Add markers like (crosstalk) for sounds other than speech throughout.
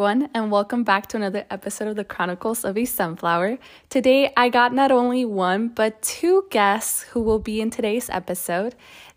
Everyone, and welcome back to another episode of the Chronicles of a Sunflower. Today, I got not only one, but two guests who will be in today's episode.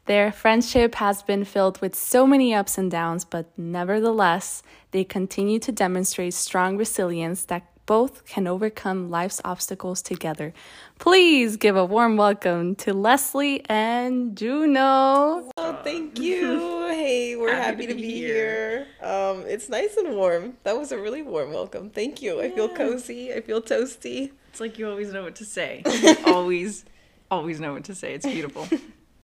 Their friendship has been filled with so many ups and downs, but nevertheless, they continue to demonstrate strong resilience that both can overcome life's obstacles together. Please give a warm welcome to Leslie and Juno. Oh, thank you. Hey, we're happy, happy to, be, be here. here. Um, it's nice and warm. That was a really warm welcome. Thank you. Yeah. I feel cozy. I feel toasty. It's like you always know what to say. (laughs) always, always know what to say. It's beautiful. (laughs)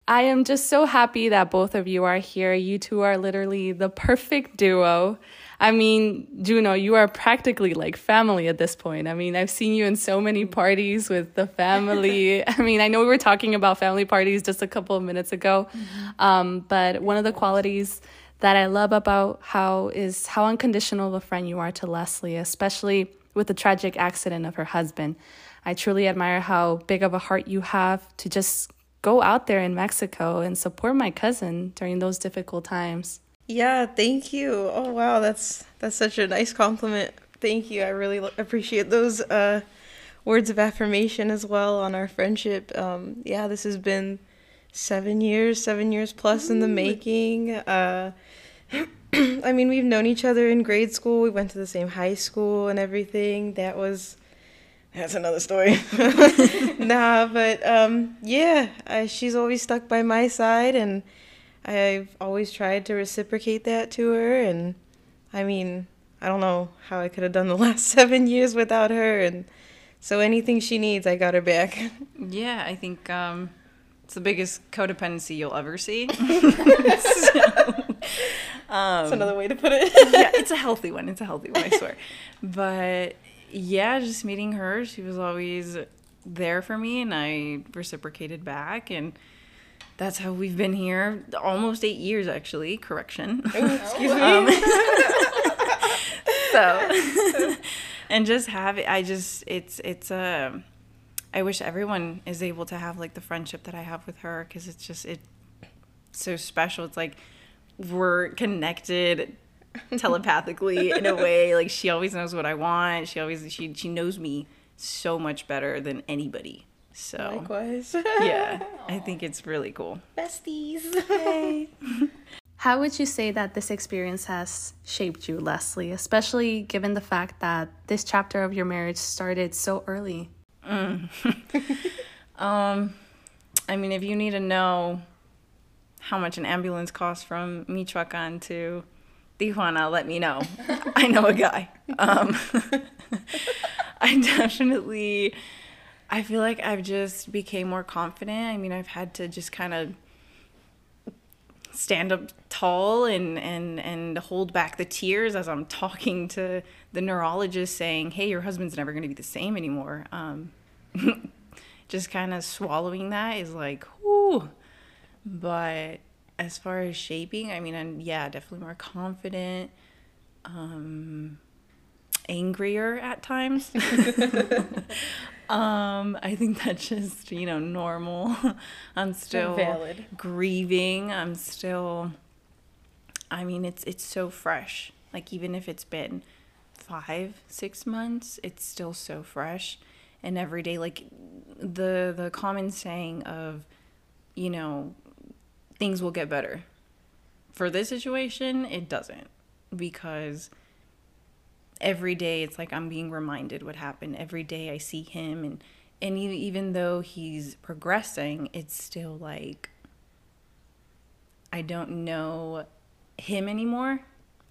I am just so happy that both of you are here. You two are literally the perfect duo. I mean, Juno, you are practically like family at this point. I mean, I've seen you in so many parties with the family. (laughs) I mean, I know we were talking about family parties just a couple of minutes ago, mm-hmm. um, but one of the qualities that I love about how is how unconditional of a friend you are to Leslie, especially with the tragic accident of her husband. I truly admire how big of a heart you have to just go out there in Mexico and support my cousin during those difficult times. Yeah, thank you. Oh wow, that's that's such a nice compliment. Thank you. I really appreciate those uh, words of affirmation as well on our friendship. Um, yeah, this has been seven years, seven years plus in the making. Uh, (clears throat) I mean, we've known each other in grade school. We went to the same high school and everything. That was that's another story. (laughs) nah, but um, yeah, I, she's always stuck by my side, and I've always tried to reciprocate that to her. And I mean, I don't know how I could have done the (laughs) last seven years without her. And so anything she needs, I got her back. (laughs) Yeah, I think um, it's the biggest codependency you'll ever see. (laughs) so, um, That's another way to put it. yeah, it's a healthy one. It's a healthy one, I swear. But yeah, just meeting her, she was always there for me, and I reciprocated back, and that's how we've been here almost eight years, actually. Correction. (laughs) (laughs) excuse me. Um, (laughs) so, and just have it. I just it's it's a. Uh, I wish everyone is able to have like the friendship that I have with her because it's just it so special. It's like we're connected telepathically in a way. Like she always knows what I want. She always she she knows me so much better than anybody. So likewise. yeah, I (laughs) think it's really cool. Besties. Hey. (laughs) How would you say that this experience has shaped you, Leslie, especially given the fact that this chapter of your marriage started so early? Mm. (laughs) um, I mean, if you need to know how much an ambulance costs from Michoacan to Tijuana, let me know. I know a guy. Um, I definitely, I feel like I've just became more confident. I mean, I've had to just kind of stand up tall and and and hold back the tears as I'm talking to the neurologist, saying, "Hey, your husband's never going to be the same anymore." Um, (laughs) just kind of swallowing that is like, whoo. But as far as shaping, I mean, I'm, yeah, definitely more confident, um, angrier at times. (laughs) (laughs) um, I think (laughs) that's just, you know, normal. (laughs) I'm still valid. grieving. I'm still, I mean, it's, it's so fresh. Like, even if it's been five, six months, it's still so fresh. And every day, like the, the common saying of, you know, things will get better. For this situation, it doesn't because every day it's like I'm being reminded what happened. Every day I see him and and even though he's progressing, it's still like I don't know him anymore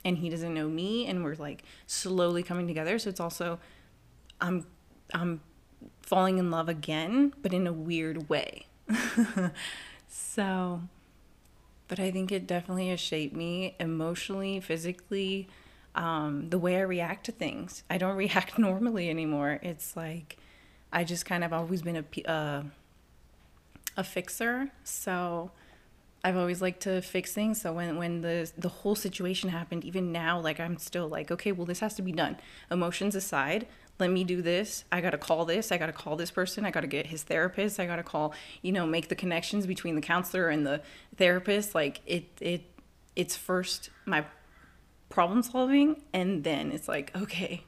and he doesn't know me and we're like slowly coming together. So it's also I'm I'm falling in love again, but in a weird way. (laughs) so but I think it definitely has shaped me emotionally, physically, um, the way I react to things. I don't (laughs) react normally anymore. It's like I just kind of always been a uh, a fixer, so I've always liked to fix things. So when when the the whole situation happened, even now, like I'm still like, okay, well, this has to be done. Emotions aside, let me do this. I got to call this. I got to call this person. I got to get his therapist. I got to call, you know, make the connections between the counselor and the therapist. Like it, it, it's first my problem solving and then it's like okay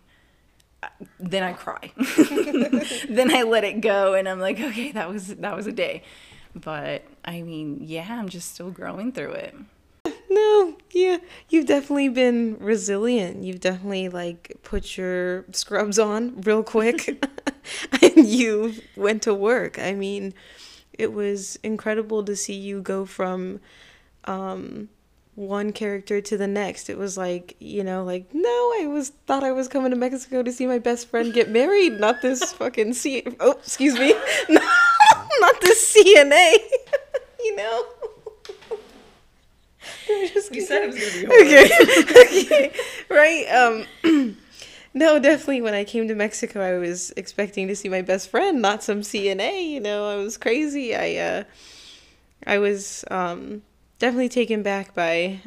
then i cry. (laughs) (laughs) Then i let it go and i'm like okay that was that was a day. But i mean yeah i'm just still growing through it. No yeah you've definitely been resilient. You've definitely like put your scrubs on real quick (laughs) and you went to work. I mean it was incredible to see you go from um one character to the next. It was like, you know, like, no, I was thought I was coming to Mexico to see my best friend get married, not this (laughs) fucking C oh, excuse me. (laughs) not this CNA. (laughs) you know? Just you said it was gonna be Okay. okay. Right. Um (clears throat) no, definitely when I came to Mexico I was expecting to see my best friend, not some CNA, you know, I was crazy. I uh I was um definitely taken back by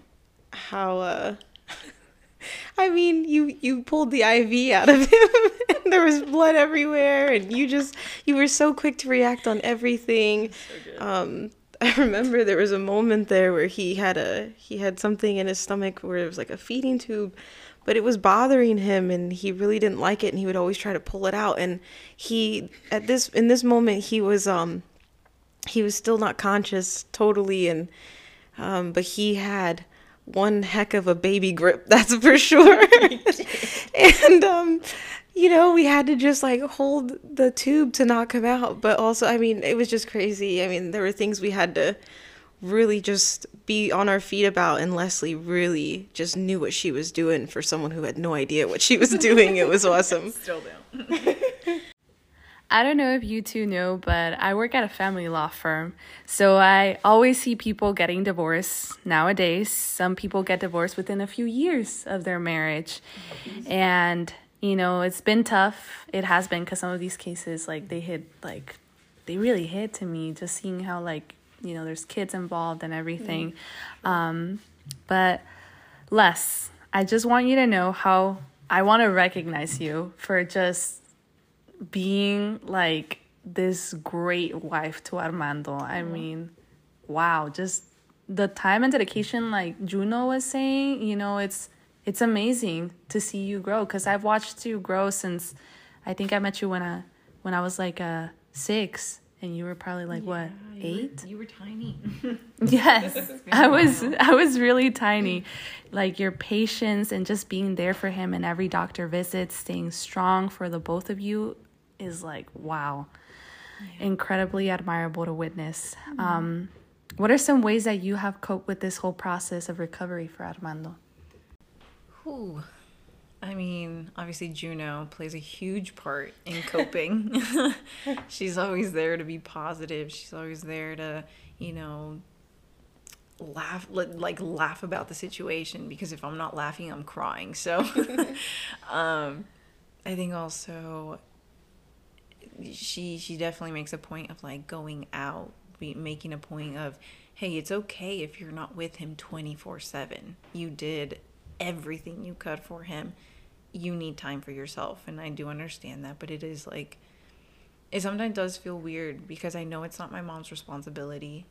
how uh (laughs) I mean, you you pulled the IV out of (laughs) him and there was blood everywhere and you just you were so quick to react on everything. So um (laughs) I remember there was a moment there where he had a he had something in his stomach where it was like a feeding tube but it was bothering him and he really didn't like it and he would always try to pull it out and he at this in this moment he was um he was still not conscious totally and um, but he had one heck of a baby grip, (laughs) that's for sure. and um, you know, we had to just like hold the tube to not come out. But also, I mean, it was just crazy. I mean, there were things we had to really just be on our feet about and Leslie really just knew what she was doing for someone who had no idea what she was doing. It was (laughs) awesome. Still do. (laughs) I don't know if you two know, but I work at a family law firm. So I always see people getting divorced nowadays. Some people get divorced within a few years of their marriage. And, you know, it's been tough. It has been because some of these cases, like, they hit, like, they really hit to me just seeing how, like, you know, there's kids involved and everything. Um, but, Les, I just want you to know how I want to recognize you for just being like this great wife to Armando. I mean, wow, just the time and dedication like Juno was saying, you know, it's it's amazing to see you grow cuz I've watched you grow since I think I met you when I when I was like uh 6 and you were probably like yeah, what 8 were, you were tiny. (laughs) (laughs) Yes i was i was really tiny. Like your patience and just being there for him in every doctor visit staying strong for the both of you is like wow yeah. incredibly admirable to witness mm-hmm. um, what are some ways that you have coped with this whole process of recovery for armando Ooh. I mean, obviously Juno plays a huge part in coping. (laughs) She's always there to be positive. She's always there to, you know, laugh like laugh about the situation because if I'm not laughing, I'm crying. So (laughs) um I think also she she definitely makes a point of like going out, be, making a point of, hey, it's okay if you're not with him 24/7. You did everything you could for him. You need time for yourself, and I do understand that, but it is like it sometimes does feel weird because I know it's not my mom's responsibility.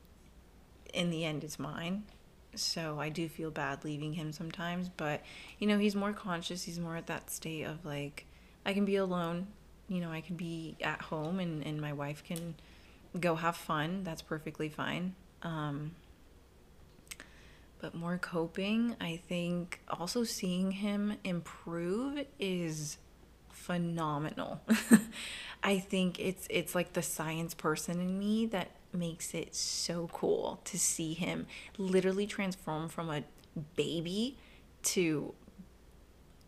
In the end, it's mine. So I do feel bad leaving him sometimes, but you know, he's more conscious. He's more at that state of like, I can be alone you know, I can be at home and, and my wife can go have fun. That's perfectly fine. Um, but more coping, I think also seeing him improve is phenomenal. (laughs) I think it's it's like the science person in me that makes it so cool to see him literally transform from a baby to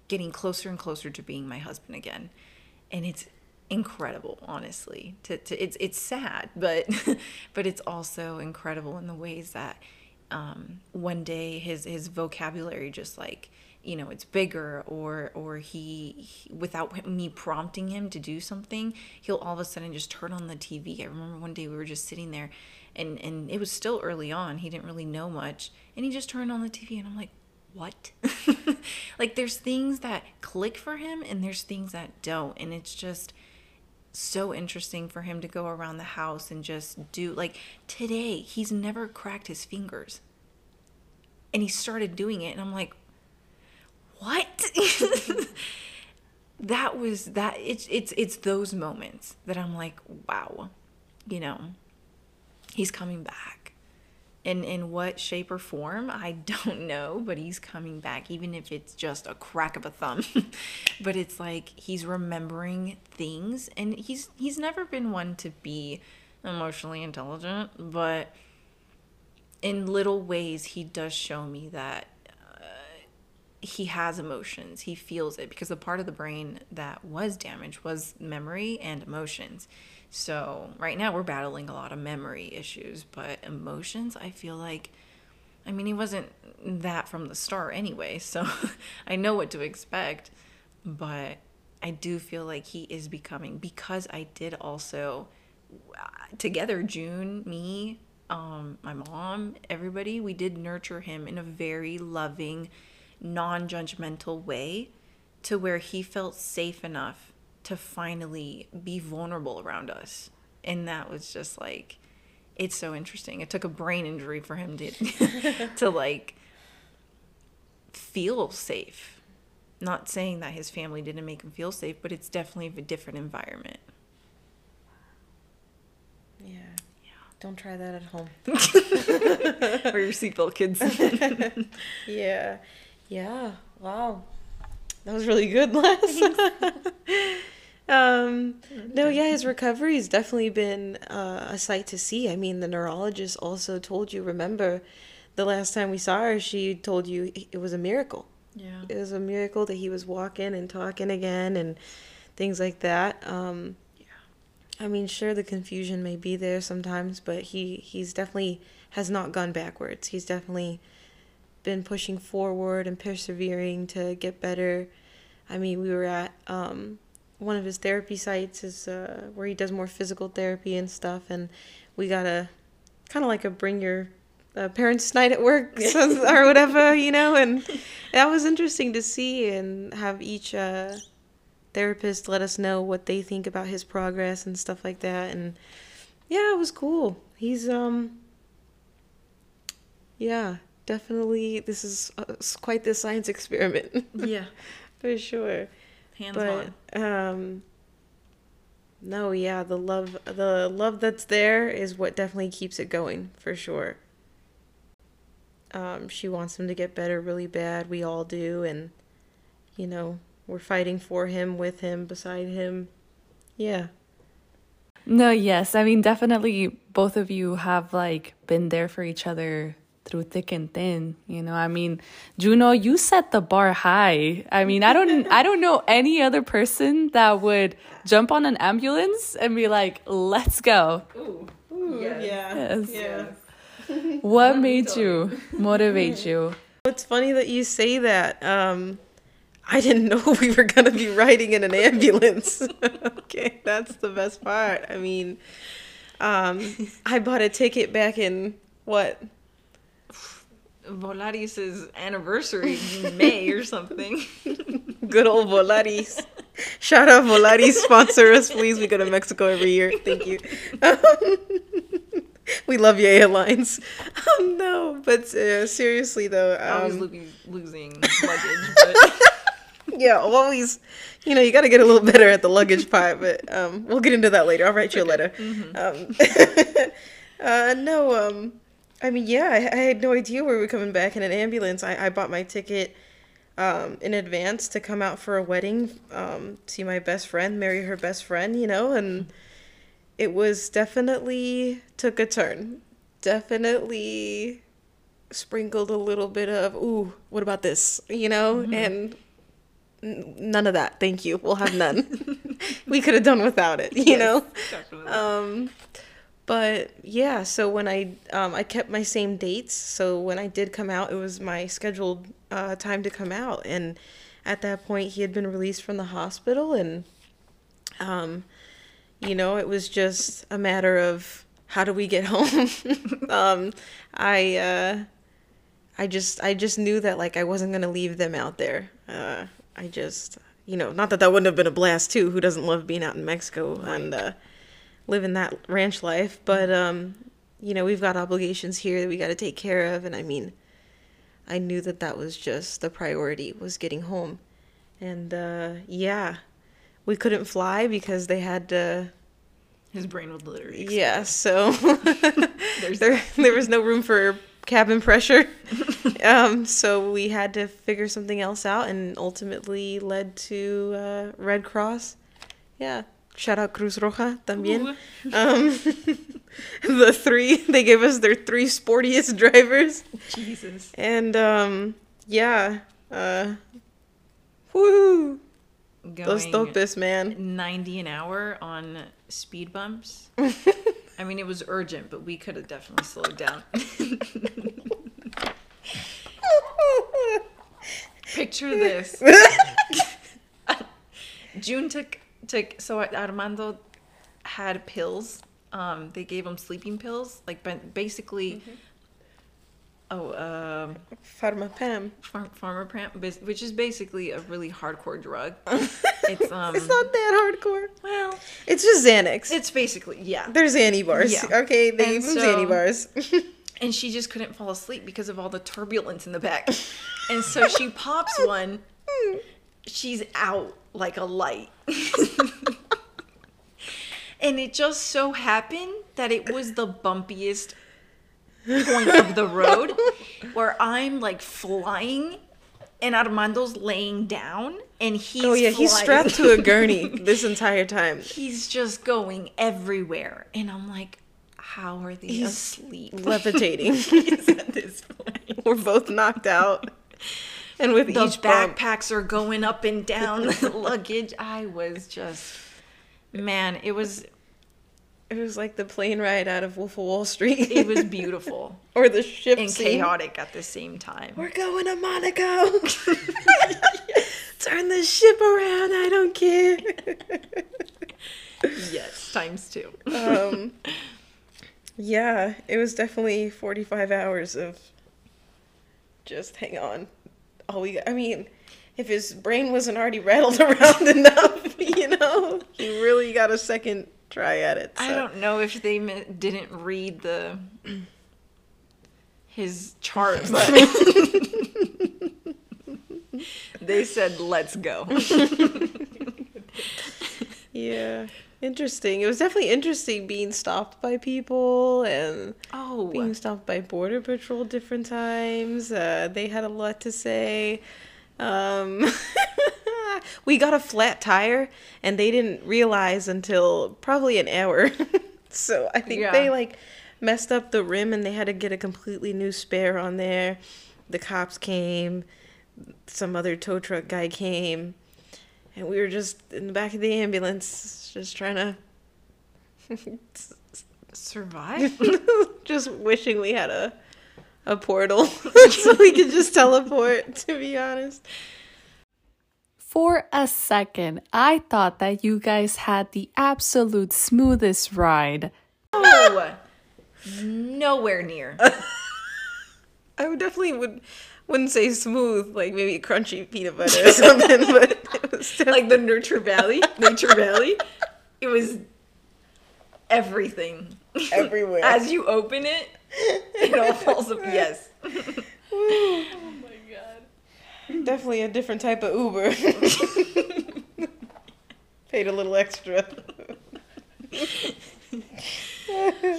getting closer and closer to being my husband again and it's incredible honestly to, to it's it's sad but (laughs) but it's also incredible in the ways that um, one day his his vocabulary just like you know it's bigger or or he, he, without me prompting him to do something he'll all of a sudden just turn on the tv i remember one day we were just sitting there and and it was still early on. He didn't really know much and he just turned on the tv and i'm like what (laughs) like there's things that click for him and there's things that don't and it's just so interesting for him to go around the house and just do like today he's never cracked his fingers and he started doing it and i'm like what? (laughs) that was that it's it's it's those moments that I'm like, wow, you know, he's coming back. In in what shape or form, I don't (laughs) know, but he's coming back, even if it's just a crack of a thumb. (laughs) but it's like he's remembering things and he's he's never been one to be emotionally intelligent, but in little ways he does show me that uh, he has emotions he feels it because the part of the brain that was damaged was memory and emotions so right now we're battling a lot of memory issues but emotions i feel like i mean he wasn't that from the start anyway so (laughs) i know what to expect but i do feel like he is becoming because i did also together june me um, my mom everybody we did nurture him in a very loving non judgmental way to where he felt safe enough to finally be vulnerable around us. And that was just like, it's so interesting. It took a brain injury for him to, (laughs) to like feel safe. Not saying that his family didn't make him feel safe, but it's definitely a different environment. Yeah. Yeah. Don't try that at home. (laughs) (laughs) Wear your seatbelt, kids. yeah. Yeah. Wow. That was really good, (laughs) Les. (laughs) um, no, yeah, his recovery has definitely been uh, a sight to see. I mean, the neurologist also told you, remember, the last time we saw her, she told you it was a miracle. Yeah. It was a miracle that he was walking and talking again and things like that. Um, yeah. I mean, sure, the confusion may be there sometimes, but he, he's definitely has not gone backwards. He's definitely been pushing forward and persevering to get better. I mean, we were at um, one of his therapy sites is uh, where he does more physical therapy and stuff, and we got a kind of like a bring your uh, parents' night at work (laughs) (laughs) or whatever, you know, and that was interesting to see and have each uh, therapist let us know what they think about his progress and stuff like that, and yeah, it was cool. He's um, yeah, definitely this is uh, quite the science experiment. (laughs) yeah, for sure. Hands but, on. Um, no, yeah, the love, the love that's there is what definitely keeps it going for sure. Um, she wants him to get better really bad. We all do, and you know, we're fighting for him, with him, beside him. Yeah. No, yes. I mean, definitely both of you have like been there for each other through thick and thin you know i mean juno you set the bar high i mean i don't i don't know any other person that would jump on an ambulance and be like let's go Ooh. Ooh, yes. yeah yes. yes. what (laughs) made you motivate you it's funny that you say that um I didn't know (laughs) we were gonna be riding in an ambulance. (laughs) okay, that's the best part. I mean, um, I bought a ticket back in what Volaris's anniversary in May or something. (laughs) Good old Volaris. Shout out Volaris, sponsor us, please. We go to Mexico every year. Thank you. Um, (laughs) we love you, airlines. Um, no, but uh, seriously though, um, always losing, losing luggage. But (laughs) yeah, always. You know, you got to get a little better at the luggage part, but um, we'll get into that later. I'll write you a letter. Mm-hmm. Um, uh, no, um, I mean, yeah, I, I, had no idea we were coming back in an ambulance. I, I bought my ticket um, in advance to come out for a wedding, um, see my best friend, marry her best friend, you know, and it was definitely took a turn. Definitely sprinkled a little bit of, ooh, what about this, you know, mm-hmm. and none of that. Thank you. We'll have none. (laughs) we could have done without it, you yes, know. Definitely. Um, but yeah, so when I um, I kept my same dates. So when I did come out, it was my scheduled uh, time to come out, and at that point he had been released from the hospital, and um, you know it was just a matter of how do we get (laughs) home. um, I uh, I just I just knew that like I wasn't gonna leave them out there. Uh, I just you know not that that wouldn't have been a blast too. Who doesn't love being out in Mexico right. and uh, living that ranch life, but um, you know, we've got obligations here that we got to take care of, and I mean, I knew that that was just the priority was getting home. And uh, yeah, we couldn't fly because they had to. His brain would literally. Explode. Yeah, so (laughs) (laughs) there there was no room for cabin pressure. (laughs) um, so we had to figure something else out, and ultimately led to uh, Red Cross. Yeah, shout out Cruz Roja también. Um, (laughs) the three they gave us their three sportiest (laughs) drivers. Jesus. And um, yeah, uh, woo. Those topes, man. 90 an hour on speed bumps. (laughs) I mean, it was urgent, but we could have definitely slowed down. Picture this. June took took so Armando had pills. Um, they gave him sleeping pills, like basically. Mm-hmm. Oh, um, Pharmapam. Phar- Pharmapam, which is basically a really hardcore drug. (laughs) It's um. it's not that hardcore. Well, it's just Xanax. It's basically yeah. There's Annie bars. Yeah. Okay, they and so, Annie bars. (laughs) and she just couldn't fall asleep because of all the turbulence in the back, (laughs) and so she pops one. She's out like a light. (laughs) and it just so happened that it was the bumpiest point of the road where I'm like flying and Armando's laying down and he's Oh yeah, flying. he's strapped to a gurney (laughs) this entire time. He's just going everywhere and I'm like how are they he's asleep? Levitating. (laughs) at this point. We're both knocked out. And with the each backpacks bump. are going up and down the luggage. I was just man, it was it was like the plane ride out of Wolf of Wall Street. it was beautiful. (laughs) or the ship and scene. chaotic at the same time. We're going to Monaco. (laughs) Turn the ship around. I don't care. (laughs) yes, times two. um, yeah, it was definitely forty-five hours of just hang on. All we, got, I mean, if his brain wasn't already rattled (laughs) around enough, you know, he really got a second try at it. So. I don't know if they didn't read the his chart, but (laughs) they said, "Let's go." (laughs) yeah, interesting. It was definitely interesting being stopped by people and oh, being stopped by border patrol different times. Uh, they had a lot to say. Um, (laughs) we got a flat tire and they didn't realize until probably an hour. (laughs) so I think yeah. they like messed up the rim and they had to get a completely new spare on there. The cops came, some other tow truck guy came, and we were just in the back of the ambulance just trying to survive. (laughs) just wishing we had a a portal (laughs) so (laughs) we could just teleport, to be honest. For a second, I thought that you guys had the absolute smoothest ride. Oh, nowhere near. I would definitely would wouldn't say smooth, like maybe crunchy peanut butter or something, but like the Nurture Valley, Nature Valley. It was everything everywhere. As you open it, it all falls apart. Yes. Oh my god. Definitely a different type of Uber. (laughs) Paid a little extra.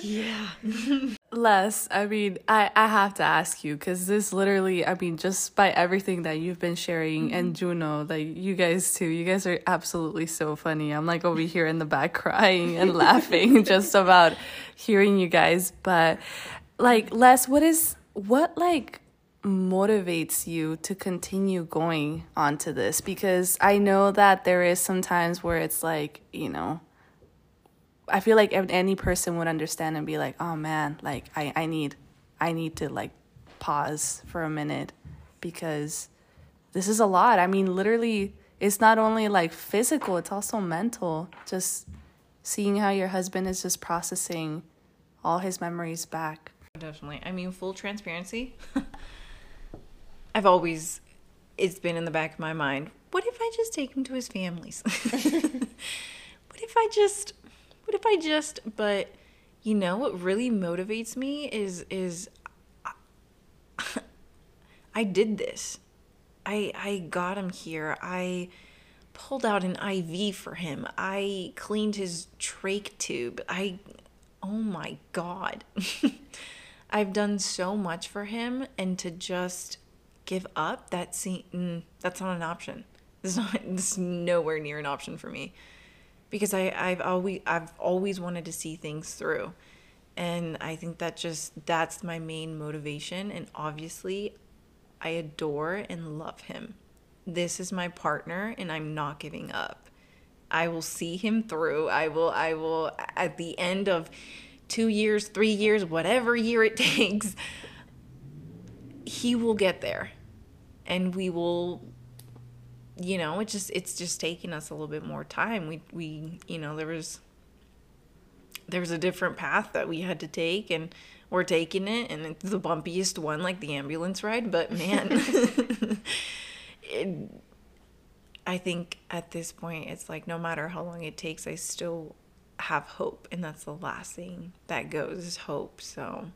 yeah. (laughs) Les, I mean, I, I have to ask you because this literally, I mean, just by everything that you've been sharing mm-hmm. and Juno, like you guys too, you guys are absolutely so funny. I'm like over here in the back (laughs) crying and (laughs) laughing just about hearing you guys. But like, Les, what is, what like, motivates you to continue going onto this because I know that there is some times where it's like, you know, I feel like any person would understand and be like, "Oh man, like I I need I need to like pause for a minute because this is a lot." I mean, literally it's not only like physical, it's also mental. Just seeing how your husband is just processing all his memories back. Definitely. I mean, full transparency. (laughs) I've always, it's been in the back of my mind. What if I just take him to his families? (laughs) what if I just, what if I just, but you know what really motivates me is, is I (laughs) did this. I I got him here. I pulled out an IV for him. I cleaned his trach tube. I oh my god. (laughs) I've done so much for him and to just give up that scene mm, that's not an option. Is not this is nowhere near an option for me. Because I I've always I've always wanted to see things through. And I think that just that's my main motivation and obviously I adore and love him. This is my partner and I'm not giving up. I will see him through. I will I will at the end of 2 years, 3 years, whatever year it (laughs) takes, he will get there. And we will you know, it's just it's just taking us a little bit more time. We we you know, there was there was a different path that we had to take and we're taking it and it's the bumpiest one like the ambulance ride but man (laughs) it, i think at this point it's like no matter how long it takes i still have hope and that's the last thing that goes is hope so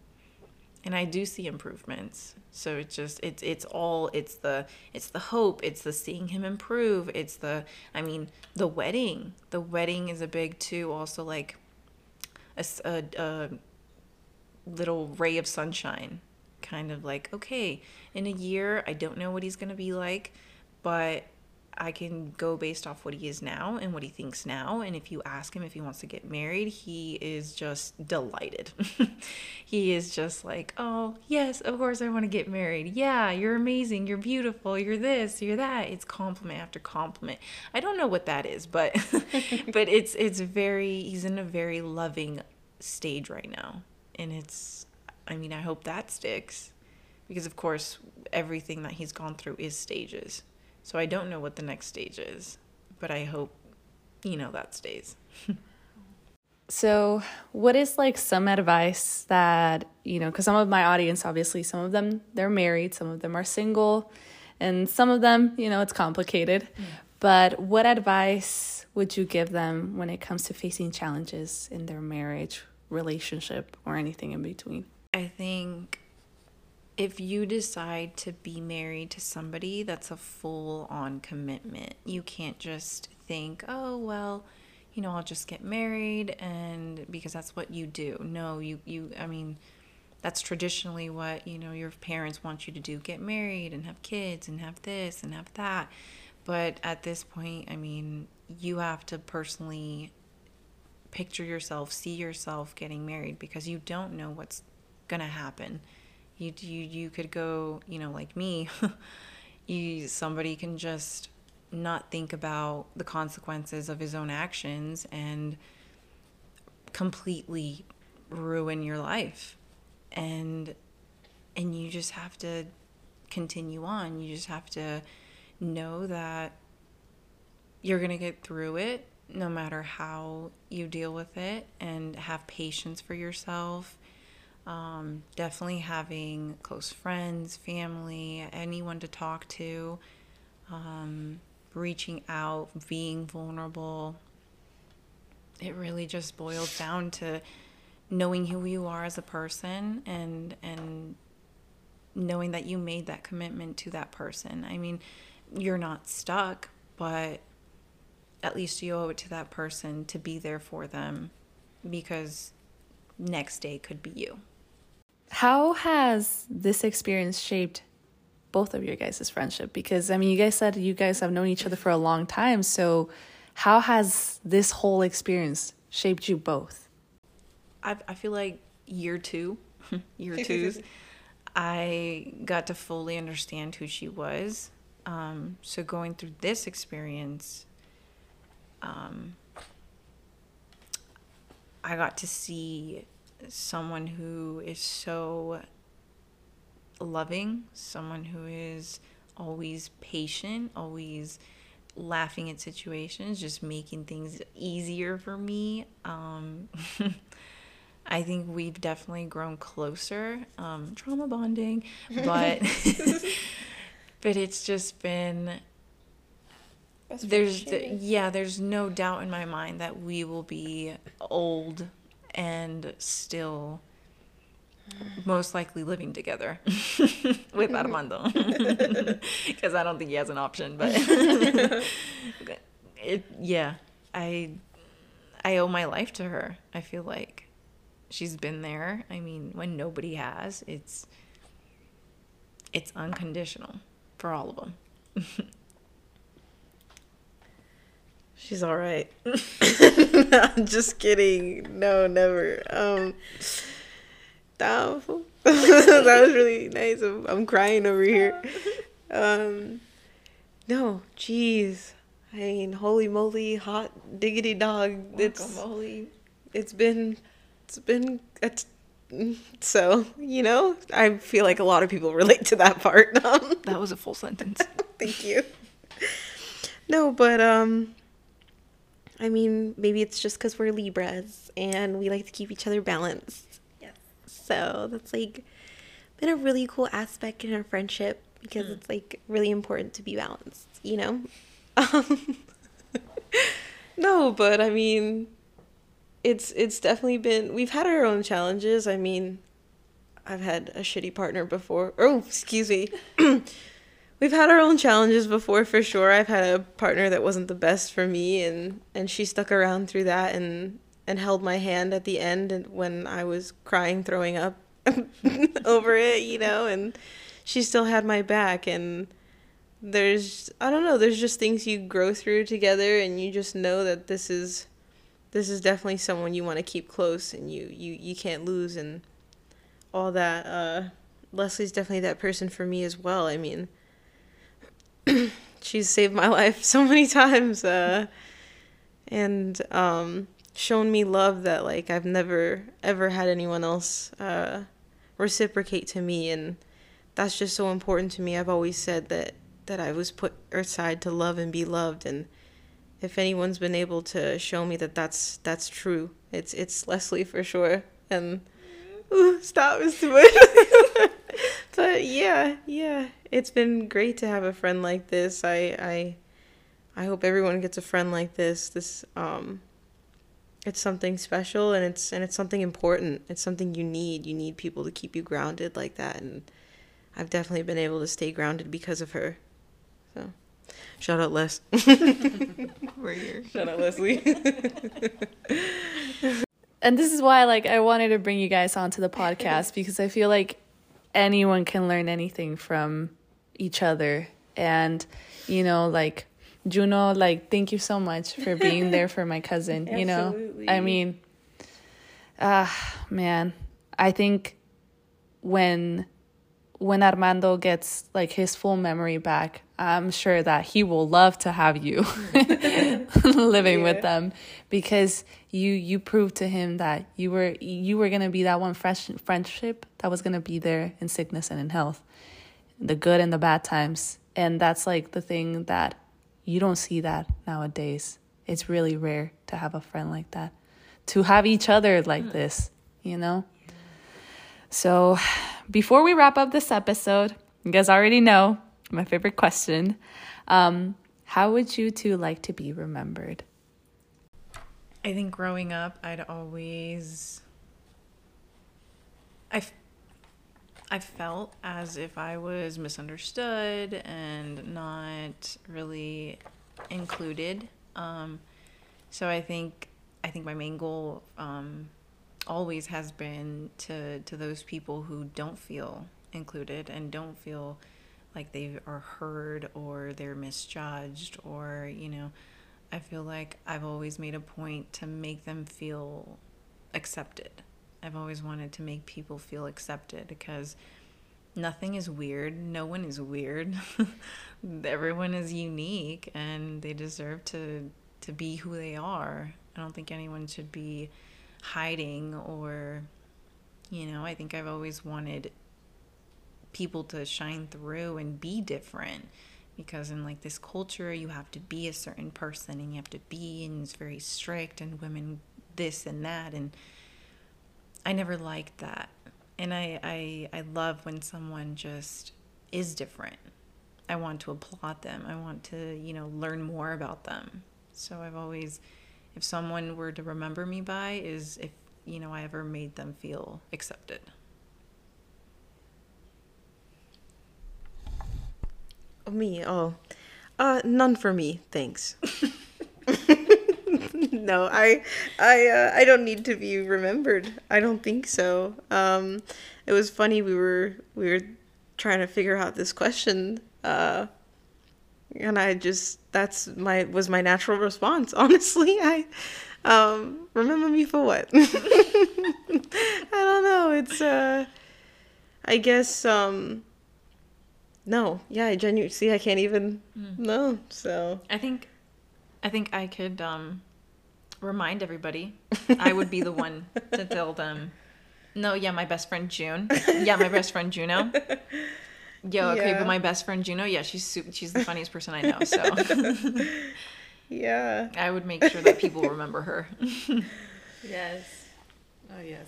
and i do see improvements so it's just it's it's all it's the it's the hope it's the seeing him improve it's the i mean the wedding the wedding is a big too also like a, a, a little ray of sunshine. Kind of like, okay, in a year, I don't know what he's to be like, but I can go based off what he is now and what he thinks now. And if you ask him if he wants to get married, he is just delighted. (laughs) he is just like, oh, yes, of course I want to get married. Yeah, you're amazing. You're beautiful. You're this, you're that. It's compliment after compliment. I don't know what that is, but (laughs) (laughs) but it's it's very he's in a very loving stage right now and it's i mean i hope that sticks because of course everything that he's gone through is stages so i don't know what the next stage is but i hope you know that stays (laughs) so what is like some advice that you know because some of my audience obviously some of them they're married some of them are single and some of them you know it's complicated mm. but what advice would you give them when it comes to facing challenges in their marriage relationship or anything in between. I think if you decide to be married to somebody that's a full on commitment, you can't just think, oh, well, you know, I'll just get married and because that's what you do. No, you, you, I mean, that's traditionally what, you know, your parents want you to do get married and have kids and have this and have that. But at this point, I mean, you have to personally picture yourself, see yourself getting married because you don't know what's going to happen. You, you you could go, you know, like me. (laughs) you somebody can just not think about the consequences of his own actions and completely ruin your life. And and you just have to continue on. You just have to know that you're going to get through it no matter how you deal with it and have patience for yourself. Um, definitely having close friends, family, anyone to talk to, um, reaching out, being vulnerable. It really just boils down to knowing who you are as a person and and knowing that you made that commitment to that person. I mean, you're not stuck, but at least you owe it to that person to be there for them because next day could be you. How has this experience shaped both of your guys' friendship? Because, I mean, you guys said you guys have known each other for a long time. So, how has this whole experience shaped you both? I, I feel like year two, (laughs) year (laughs) twos, I got to fully understand who she was. Um, so, going through this experience, um, I got to see someone who is so loving, someone who is always patient, always laughing at situations, just making things easier for me. Um, (laughs) I think we've definitely grown closer, um, trauma bonding, but (laughs) (laughs) but it's just been there's the, yeah there's no doubt in my mind that we will be old and still (sighs) most likely living together (laughs) with Armando (laughs) because I don't think he has an option. But (laughs) it, yeah, I I owe my life to her. I feel like she's been there. I mean, when nobody has, it's it's unconditional for all of them. She's all right. (laughs) I'm just kidding. No, never. Um, that, (laughs) that was really nice. I'm, I'm crying over here. Um, no, jeez. I mean, holy moly, hot diggity dog. It's it's been it's been t- so you know I feel like a lot of people relate to that part. (laughs) that was a full sentence. Thank you. No, but um, I mean, maybe it's just because we're Libras and we like to keep each other balanced. Yes. So that's like been a really cool aspect in our friendship because mm. it's like really important to be balanced, you know? Um, (laughs) no, but I mean, it's it's definitely been we've had our own challenges. I mean, I've had a shitty partner before. Oh, excuse me. (clears throat) we've had our own challenges before for sure. I've had a partner that wasn't the best for me and and she stuck around through that and and held my hand at the end and when I was crying throwing up (laughs) over it, you know, and she still had my back and there's I don't know, there's just things you grow through together and you just know that this is this is definitely someone you want to keep close and you you you can't lose and all that uh Leslie's definitely that person for me as well. I mean, (clears throat) she's saved my (laughs) life so many times uh, and um, shown me love that like I've never ever had anyone else uh, reciprocate to me and that's just so important to me. I've always said that that I was put aside to love and be loved and if anyone's been able to show me that that's that's true, it's it's Leslie for sure. And ooh, stop, it's too much. (laughs) (laughs) but yeah, yeah, it's been great to have a friend like this. I I I hope everyone gets a friend like this. This um it's something special and it's and it's something important. It's something you need. You need people to keep you grounded like that and I've definitely been able to stay grounded because of her. So shout out Les. (laughs) We're here. Shout out Leslie. (laughs) and this is why like I wanted to bring you guys onto the podcast because I feel like anyone can learn anything from each other. And you know like Juno like thank you so much for being (laughs) there for my cousin you know? I mean ah uh, man. I think when when Armando gets like his full memory back I'm sure that he will love to have you (laughs) living yeah. with them because you you proved to him that you were you were going to be that one fresh friendship that was going to be there in sickness and in health the good and the bad times and that's like the thing that you don't see that nowadays it's really rare to have a friend like that to have each other like mm. this you know so (sighs) before we wrap up this episode you guys already know my favorite question. Um, how would you two like to be remembered? I think growing up, I'd always. I, I felt as if I was misunderstood and not really included. Um, so I think I think my main goal um, always has been to to those people who don't feel included and don't feel like they are heard or they're misjudged or you know i feel like i've always made a point to make them feel accepted. I've always wanted to make people feel accepted because nothing is weird. No one is weird. (laughs) Everyone is unique and they deserve to to be who they are. I don't think anyone should be hiding or you know i think i've always wanted people to shine through and be different because in like this culture you have to be a certain person and you have to be and it's very strict and women this and that and I never liked that. And I, I I love when someone just is different. I want to applaud them. I want to, you know, learn more about them. So I've always if someone were to remember me by is if, you know, I ever made them feel accepted. Me. Oh, uh, none for me, thanks. (laughs) (laughs) no, I, I, uh, I don't need to be remembered. I don't think so. Um, it was funny. We were we were trying to figure out this question, uh, and I just that's my was my natural response. (laughs) Honestly, I, um, remember me for what? I don't know. It's uh, I guess um. No, yeah, I genuinely see. I can't even. Mm. No, so I think I think I could um, remind everybody. I would be the one to (laughs) tell them. No, yeah, my best friend June. Yeah, my best friend Juno. (laughs) Yo, okay, yeah. but my best friend Juno, yeah, she's super, she's the funniest person I know. So, (laughs) yeah, I would make sure that people remember her. yes. Oh yes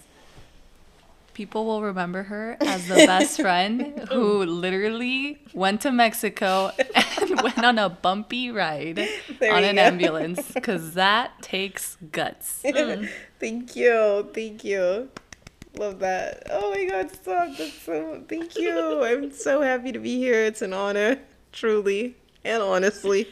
people will remember her as the (laughs) best friend who literally went to Mexico and (laughs) went on a bumpy ride there on an go. ambulance because that takes guts. Mm. (laughs) thank you. Thank you. Love that. Oh my God, stop. That's so, thank you. I'm so happy to be here. It's an honor, truly and honestly.